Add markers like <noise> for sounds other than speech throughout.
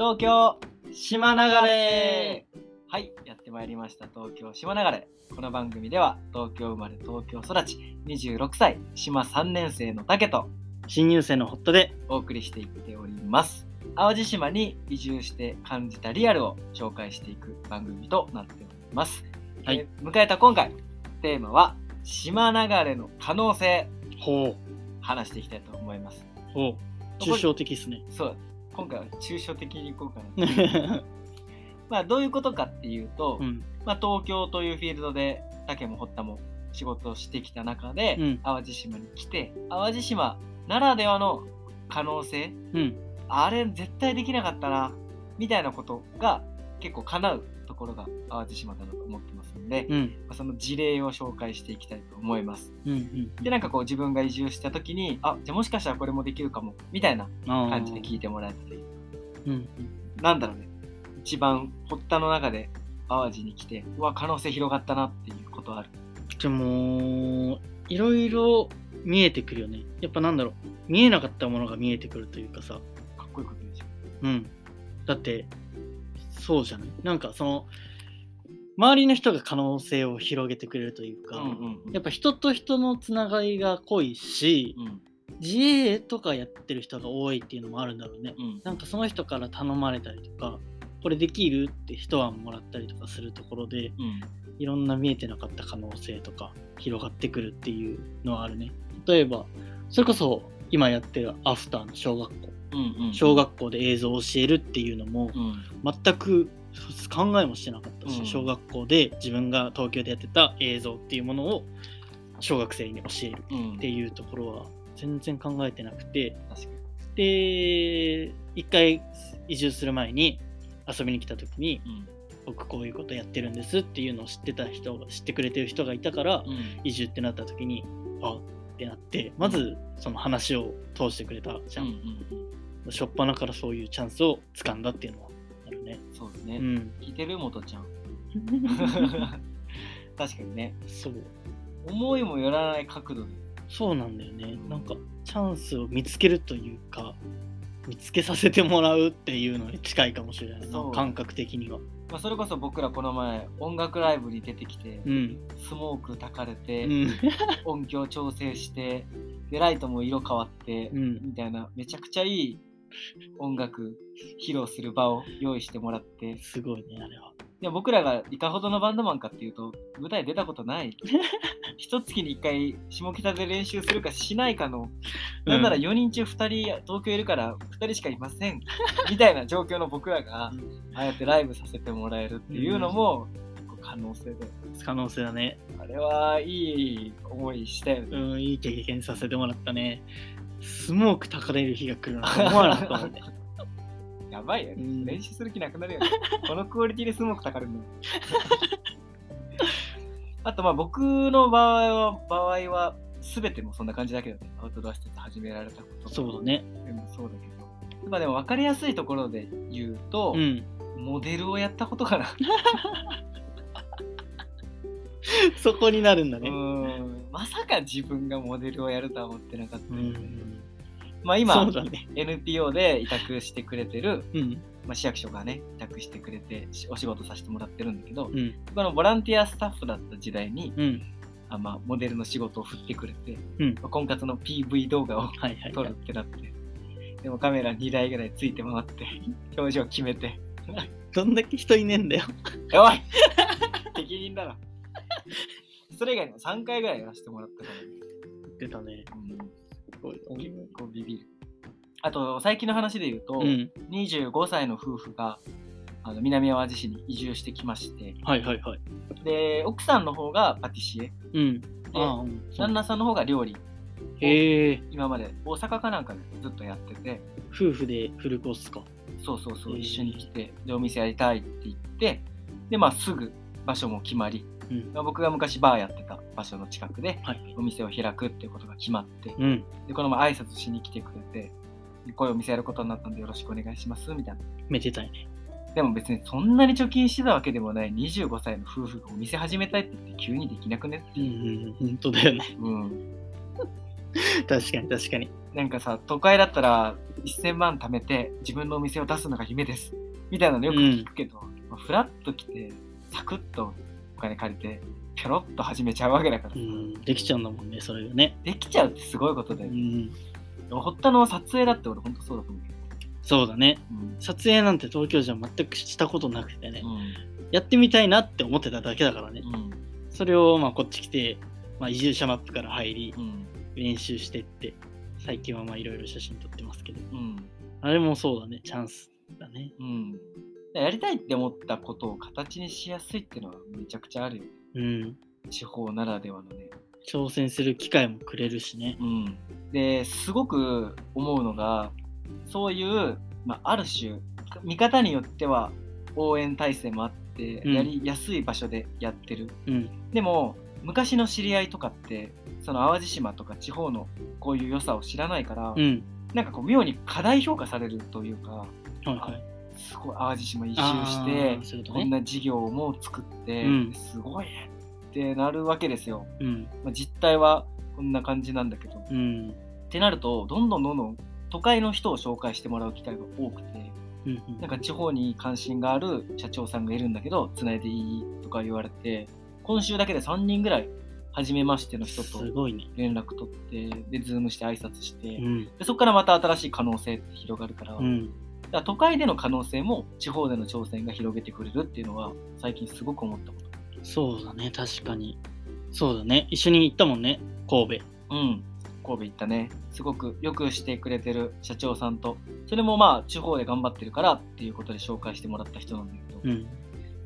東京島流れ。はい。やってまいりました。東京島流れ。この番組では東京生まれ東京育ち26歳島3年生の竹と新入生のホットで。お送りしていっております。淡路島に移住して感じたリアルを紹介していく番組となっております、はい。えー迎えた今回テーマは島流れの可能性。ほ話していきたいと思います。う。ほう抽象的ですね。そう今回は抽象的にいこうかな。<laughs> まあどういうことかっていうと、うん。まあ、東京というフィールドで竹も堀田も仕事をしてきた中で、うん。淡路島に来て淡路島ならではの可能性うん。あれ絶対できなかったなみたいなことが結構叶うところが淡路島だなと思ってます。ので、まうん。あその事例を紹介していきたいと思います。うんうん。でなんかこう自分が移住した時にあじゃあもしかしたらこれもできるかもみたいな感感じで聞いてもらえたらいいうん。なんだろうね。一番堀田の中で淡路に来てうわ可能性広がったなっていうことある。じゃあもういろいろ見えてくるよね。やっぱなんだろう。見えなかったものが見えてくるというかさ。かっこいいこと言うじゃんうん。だってそうじゃない？なんかその周りの人が可能性を広げてくれるというか、うんやっぱ人と人のつながりが濃いしうん。自営とかやってる人が多いっていうのもあるんだろうね。うん。なんかその人から頼まれたりとかこれできるって一案もらったりとかするところでうん。いろんな見えてなかった可能性とか広がってくるっていうのはあるね。例えばそれこそ今やってるアフターの小学校。小学校で映像を教えるっていうのもうん。全く考えもしてなかったし、うん。小学校で自分が東京でやってた映像っていうものを小学生に教えるうん。っていうところは全然考えてなくて確かに。で一回移住する前に遊びに来た時にうん。僕こういうことやってるんですっていうのを知ってた人が知ってくれてる人がいたからうん。移住ってなった時にあってなってまずその話を通してくれたじゃん、うんうん初っ端からそういうチャンスを掴んだっていうのはね。そうですね、うん。聞いてる元ちゃん。<laughs> 確かにね。そう。思いもよらない角度で。そうなんだよね。なんかチャンスを見つけるというか見つけさせてもらうっていうのに近いかもしれないな。そう。感覚的には。まあ、それこそ僕らこの前音楽ライブに出てきて、うん。スモーク焚かれて、うん。音響調整してでライトも色変わって、うん。みたいなめちゃくちゃいい音楽披露する場を用意してもらって。すごいねあれは。でも僕らがいかほどのバンドマンかっていうと舞台出たことない。<laughs> 一月に一回下北で練習するかしないかの、なんなら4人中2人東京いるから2人しかいません。みたいな状況の僕らがああやってライブさせてもらえるっていうのも結構可能性で。可能性だね。あれはいい思いしたよね。うんいい経験させてもらったねスモーク焚かれる日が来るなんて思わなかったもんね <laughs> やばいよね、うん練習する気なくなるよね。このクオリティでスモークたかるの。<laughs> あとまあ僕の場合は、場合は全てもそんな感じだけどね、アウトドア施設始められたことそうだね全部そうだけど。まあでも分かりやすいところで言うと、うんモデルをやったことかな。<laughs> そこになるんだうねん。まさか自分がモデルをやるとは思ってなかったうので。んまあ今ね。NPO で委託してくれてる、うん。まあ、市役所がね、委託してくれてしお仕事させてもらってるんだけど、うん。このボランティアスタッフだった時代に、うん。あまあ、モデルの仕事を振ってくれて、うん。まあ婚活の PV 動画を撮るってなって、でもカメラ2台ぐらいついて回って、<laughs> 表情決めて、どんだけ人いねえんだよ。おい適任だな。それ以外にも3回ぐらいやらせてもらったからね。出たね。うん、結構ビビる。あと、最近の話で言うと、うん。25歳の夫婦があの南淡路市に移住してきまして、はいはいはい。で、奥さんの方がパティシエ、うん。ああうん。旦那さんの方が料理、へえ今まで大阪かなんかでずっとやってて、夫婦でフルコースか。そうそうそう、一緒に来て、で、お店やりたいって言って、で、まあ、すぐ場所も決まり、うんまあ僕が昔バーやってた場所の近くではいお店を開くっていうことが決まって、うんで、この前挨拶しに来てくれて、でこういうお店やることになったんでよろしくお願いします、みたいな。めでたいねでも別にそんなに貯金してたわけでもない25歳の夫婦がお店始めたいって言って急にできなくねってうんいう。うん本当だよねうん。<laughs> 確かに確かに。なんかさ都会だったら1000万貯めて自分のお店を出すのが夢ですみたいなのよく聞くけど、まあフラッと来てサクッとお金借りてぴょろっと始めちゃうわけだからさ、うん、できちゃうんだもんね、それがね。できちゃうってすごいことだよ、うん、堀田の撮影だって俺ほんとそうだと思うよ、そうだね。うん。撮影なんて東京じゃ全くしたことなくてね、うん。やってみたいなって思ってただけだからね。うん。それをまあこっち来て、まあ、移住者マップから入り、うん。練習してって、最近はまあいろいろ写真撮ってますけど、うん。あれもそうだね、チャンスだね。うんやりたいって思ったことを形にしやすいっていうのはめちゃくちゃあるよねうん。地方ならではのね挑戦する機会もくれるしね。うん、ですごく思うのがそういう、まあ、ある種見方によっては応援体制もあってうんやりやすい場所でやってる、うん。でも昔の知り合いとかってその淡路島とか地方のこういう良さを知らないから、うん。なんかこう妙に過大評価されるというかはいはい。すごい淡路島一周あしてーそういうことね。こんな事業も作って、うんすごいねってなるわけですよ、うん。まあ、実態はこんな感じなんだけどうん。ってなるとどんどんどんどん都会の人を紹介してもらう機会が多くてうん。なんか地方に関心がある社長さんがいるんだけどつないでいいとか言われて今週だけで3人ぐらい初めましての人とすごいね。連絡取ってでズームして挨拶して、うん。でそこからまた新しい可能性って広がるから,、うん。ら都会での可能性も地方での挑戦が広げてくれるっていうのは最近すごく思ったことそうだね、確かに。そうだね。一緒に行ったもんね、神戸。うん、神戸行ったね。すごくよくしてくれてる社長さんと、それもまあ地方で頑張ってるからっていうことで紹介してもらった人なんだけど、うん。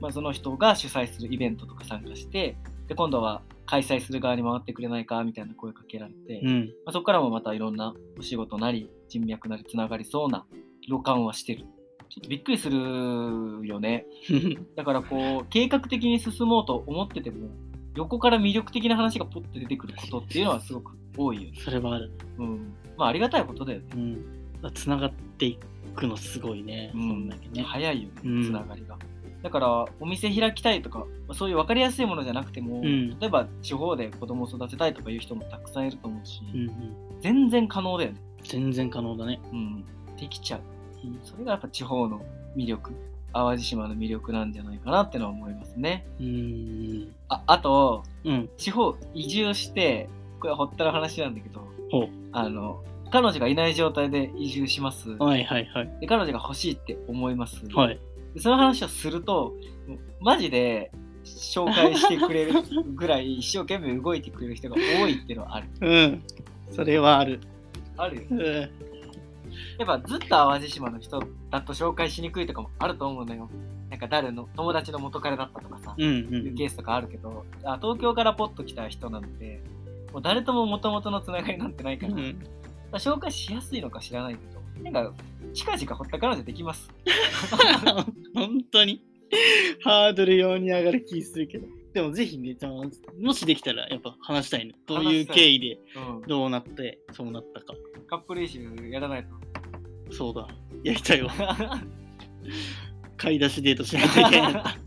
まあ、その人が主催するイベントとか参加して、で、今度は開催する側に回ってくれないかみたいな声かけられて、まうん。あ、そこからもまたいろんなお仕事なり人脈なりつながりそうな予感はしてる。ちょっとびっくりするよね。<laughs> だからこう、計画的に進もうと思ってても、横から魅力的な話がポッと出てくることっていうのはすごく多いよね。それはある。うん。まあ、ありがたいことだよね。うん。つながっていくのすごいね。そんだけね。早いよね、うんつながりが。だから、お店開きたいとか、まあそういう分かりやすいものじゃなくても、ん例えば地方で子供を育てたいとかいう人もたくさんいると思うし、うんうん。全然可能だよね。全然可能だね。うん。できちゃう。それがやっぱ地方の魅力、淡路島の魅力なんじゃないかなってのは思いますね。うん。あ、あと、うん。地方移住して、これはほったら話なんだけど、ほあの、彼女がいない状態で移住します。う。はいはいはい。で彼女が欲しいって思います。はい。でその話をすると、マジで紹介してくれる <laughs> ぐらい一生懸命動いてくれる人が多いっていうのはある。うん。それはある。あるよね。うん。やっぱずっと淡路島の人だと紹介しにくいとかもあると思うのよ。なんか誰の友達の元彼だったとかさ、うんう。いうんケースとかあるけど、あ東京からポッと来た人なんて、もう誰とも元々のつながりなんてないから、うん、まあ紹介しやすいのか知らないけど、なんか近々ほった彼女できます。<laughs> 本当にハードル用に上がる気するけど。でもぜひね、じゃあもしできたらやっぱ話したいね。どういう経緯でうん。どうなってそうなったか。カップルイシやらないと。そうだ。やりたいわ。買い出しデートしないといけないな。<laughs>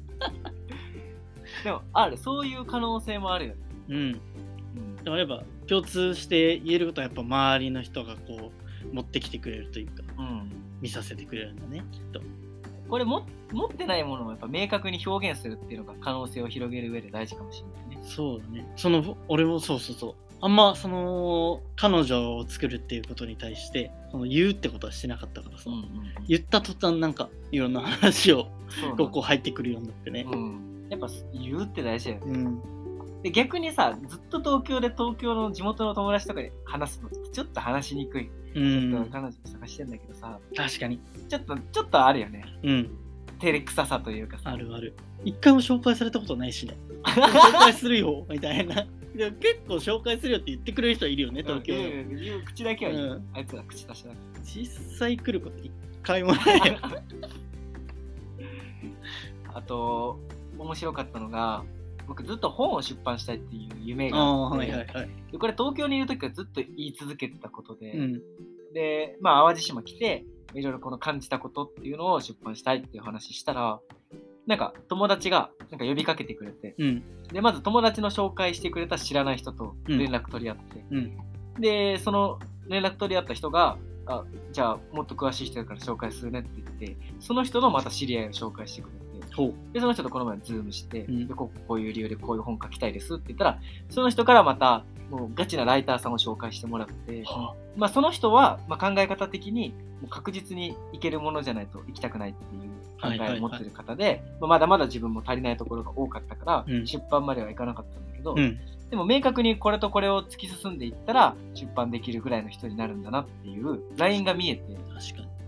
でも、ある、そういう可能性もあるよね。うん。うんでもやっぱ共通して言えることはやっぱ周りの人がこう持ってきてくれるというかうん、見させてくれるんだねきっと。これも持ってないものをやっぱ明確に表現するっていうのが可能性を広げる上で大事かもしれないね。そうだね。その俺もそうそうそう。あんまその彼女を作るっていうことに対してその言うってことはしてなかったからさ、うんうん言った途端なんかいろんな話をこうこう入ってくるようになってね。うん。やっぱ言うって大事だよね。うん。で逆にさ、ずっと東京で東京の地元の友達とかで話すのってちょっと話しにくい。うん。彼女探してんだけどさ、確かに。ちょっと、ちょっとあるよね。うん。照れくささというかさ。あるある。一回も紹介されたことないしね。<laughs> 紹介するよみたいな。でも結構紹介するよって言ってくれる人いるよね、東京口だけは言う、うんあいつら口出しだ実際来ること一回もないよ。<laughs> あと、面白かったのが、僕ずっと本を出版したいっていう夢があって、はいはいはい。でこれ東京にいる時からずっと言い続けてたことで、うん。で、まあ淡路島来て、いろいろこの感じたことっていうのを出版したいっていう話したら、なんか友達がなんか呼びかけてくれて、うん。で、まず友達の紹介してくれた知らない人と連絡取り合って、うん。で、その連絡取り合った人が、あじゃあもっと詳しい人だから紹介するねって言って、その人のまた知り合いを紹介してくれて。で、その人とこの前ズームして、うんでこうこういう理由でこういう本書きたいですって言ったら、その人からまた、もうガチなライターさんを紹介してもらって、はまあ、その人は、まあ、考え方的にもう確実にいけるものじゃないと行きたくないっていう考えを持ってる方で、まだまだ自分も足りないところが多かったから、うん出版まではいかなかったんだけど、うん。でも明確にこれとこれを突き進んでいったら出版できるぐらいの人になるんだなっていうラインが見えて。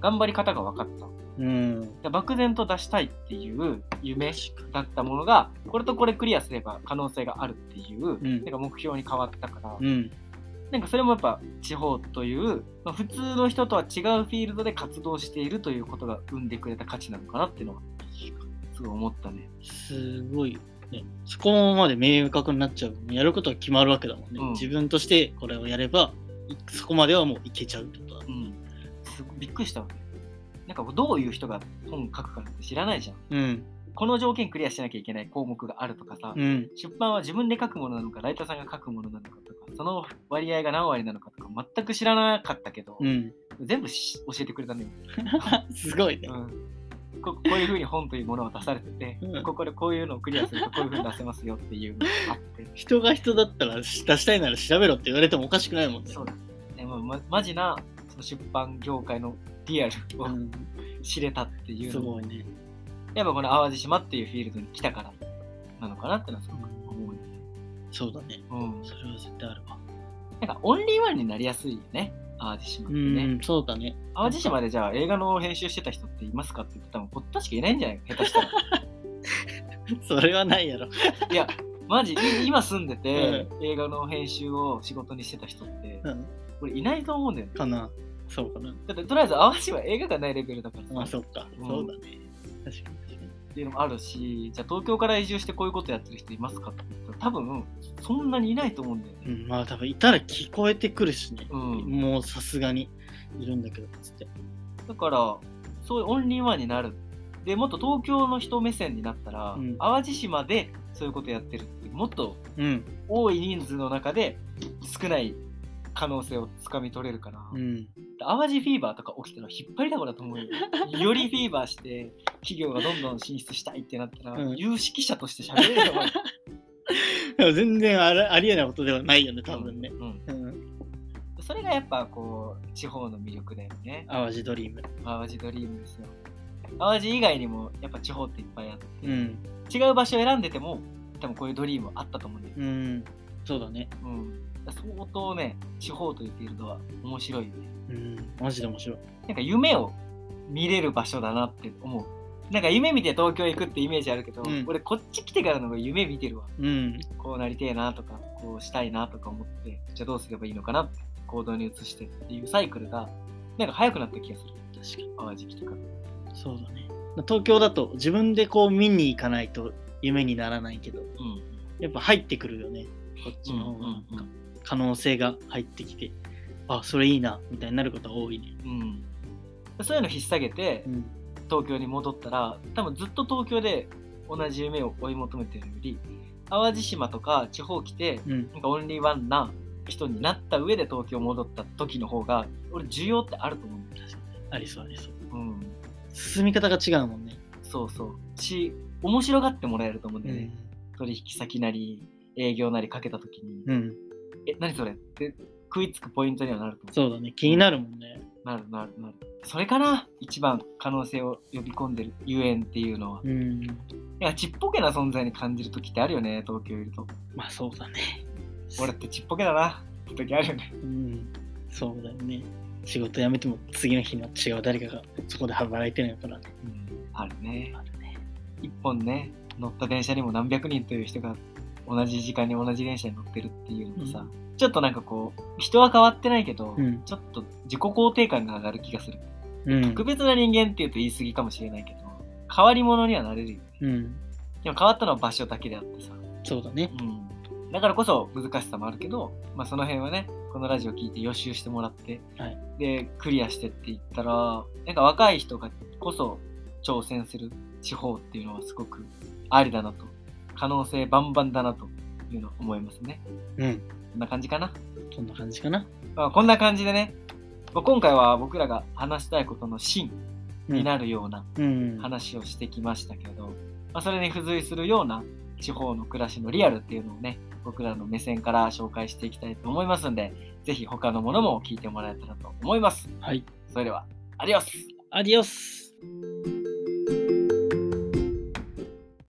頑張り方が分かった。うん。で漠然と出したいっていう夢だったものがこれとこれクリアすれば可能性があるっていう、んなんか目標に変わったから、に。うん。なんかそれもやっぱ地方という、まあ、普通の人とは違うフィールドで活動しているということが生んでくれた価値なのかなっていうのはすごい思ったね。すごい、ね。そこまで明確になっちゃう。やることは決まるわけだもんね。うん自分としてこれをやれば、いそこまではもういけちゃうってことだ。うん。すごいびっくりしたわね。なんかどういう人が本書くかって知らないじゃん。うん。この条件クリアしなきゃいけない項目があるとかさ、うん。出版は自分で書くものなのか、ライターさんが書くものなのかとか、その割合が何割なのかとか全く知らなかったけど、うん。全部し教えてくれたね。<laughs> すごいね。うんここういうふうに本というものを出されてて、うんここでこういうのをクリアするとこういうふうに出せますよっていうのがあって、人が人だったら出したいなら調べろって言われてもおかしくないもんね。そうだ。でもま、マジなその出版業界のリアルをうん。<laughs> 知れたっていうのも、すごいね。やっぱこの淡路島っていうフィールドに来たからなのかなってのはすごく思うね。そうだね。うん。それは絶対あるわ。なんかオンリーワンになりやすいよね、淡路島っうてね。ん、そうだね。淡路島でじゃあ映画の編集してた人っていますかって言って多分こったしかいないんじゃない？下手したら。<laughs> それはないやろ。いや、マジ、い今住んでて、映画の編集を仕事にしてた人って、うん。俺いないと思うんだよね。かな。そうかな。だってとりあえず淡路は映画がないレベルだからさ、まあ、そっか。うんそうだね。確かに確かに。っていうのもあるし、じゃあ東京から移住してこういうことやってる人いますかって言ったら多分そんなにいないと思うんだよね。うん、まあ多分いたら聞こえてくるしね。うん。もうさすがにいるんだけど、つって。だから、そういうオンリーワンになる。で、もっと東京の人目線になったら、うん淡路島でそういうことやってるって、もっとうん。多い人数の中で少ない可能性をつかみ取れるから、うん。淡路フィーバーとか起きたら引っ張りだこだと思うよ。<laughs> よりフィーバーして企業がどんどん進出したいってなったら、うん有識者として喋れるよ。<laughs> でも全然ありありえないことではないよね、多分ね。うんうん。それがやっぱこう地方の魅力だよね。淡路ドリーム。淡路ドリームですよ。淡路以外にもやっぱ地方っていっぱいあって、うん。違う場所を選んでても多分こういうドリームあったと思うんだよ。うん。そうだね。うん。相当ね、地方というフィールドは面白いよね。うん。マジで面白い。なんか夢を見れる場所だなって思う。なんか夢見て東京行くってイメージあるけど、うん俺こっち来てからの方が夢見てるわ。うん。こうなりてえなとか、こうしたいなとか思って、じゃあどうすればいいのかなって行動に移してっていうサイクルが、なんか早くなった気がする。確かに。淡路来てから。そうだね。東京だと自分でこう見に行かないと夢にならないけど、うん。やっぱ入ってくるよね。こっちの方がなんかうんうん可能性が入ってきて、あ、それいいな、みたいになることは多いね。うん。そういうの引っ提げてうん。東京に戻ったら、多分ずっと東京で同じ夢を追い求めてるより、淡路島とか地方来て、うん。なんかオンリーワンな人になった上で東京戻った時の方が、俺需要ってあると思うんだよ。ありそうありそう。うん。進み方が違うもんね。そうそう。し、面白がってもらえると思うんだよね。取引先なり、営業なりかけた時に、うん。え、何それ？って食いつくポイントにはなると思そうだね。気になるもんね。う。なるなるなる。それかな？一番可能性を呼び込んでるゆえんっていうのは。うん。いや、ちっぽけな存在に感じる時ってあるよね、東京いると。まあそうだね。俺ってちっぽけだなって時あるよね。うん。そうだよね。仕事辞めても次の日の違う誰かがそこで働いてるからね。うん。あるね。あるね。一本ね、乗った電車にも何百人という人が同じ時間に同じ電車に乗ってるっていうのとさ、ちょっとなんかこう、人は変わってないけど、うんちょっと自己肯定感が上がる気がする。うん。特別な人間っていうと言い過ぎかもしれないけど、変わり者にはなれるよね。うん。でも変わったのは場所だけであってさ。そうだね。うん。だからこそ難しさもあるけど、まあその辺はね、このラジオ聞いて予習してもらって、はいで、クリアしてって言ったら、なんか若い人がこそ挑戦する地方っていうのはすごくありだなと、可能性バンバンだなというのを思いますね。うん。こんな感じかな？そんな感じかな？まあ、こんな感じでね、まあ今回は僕らが話したいことの芯になるようなうん。話をしてきましたけど、まあ、それに付随するような地方の暮らしのリアルっていうのをね、僕らの目線から紹介していきたいと思いますんで、ぜひ他のものも聞いてもらえたらと思います。はい。それでは、アディオスアディオス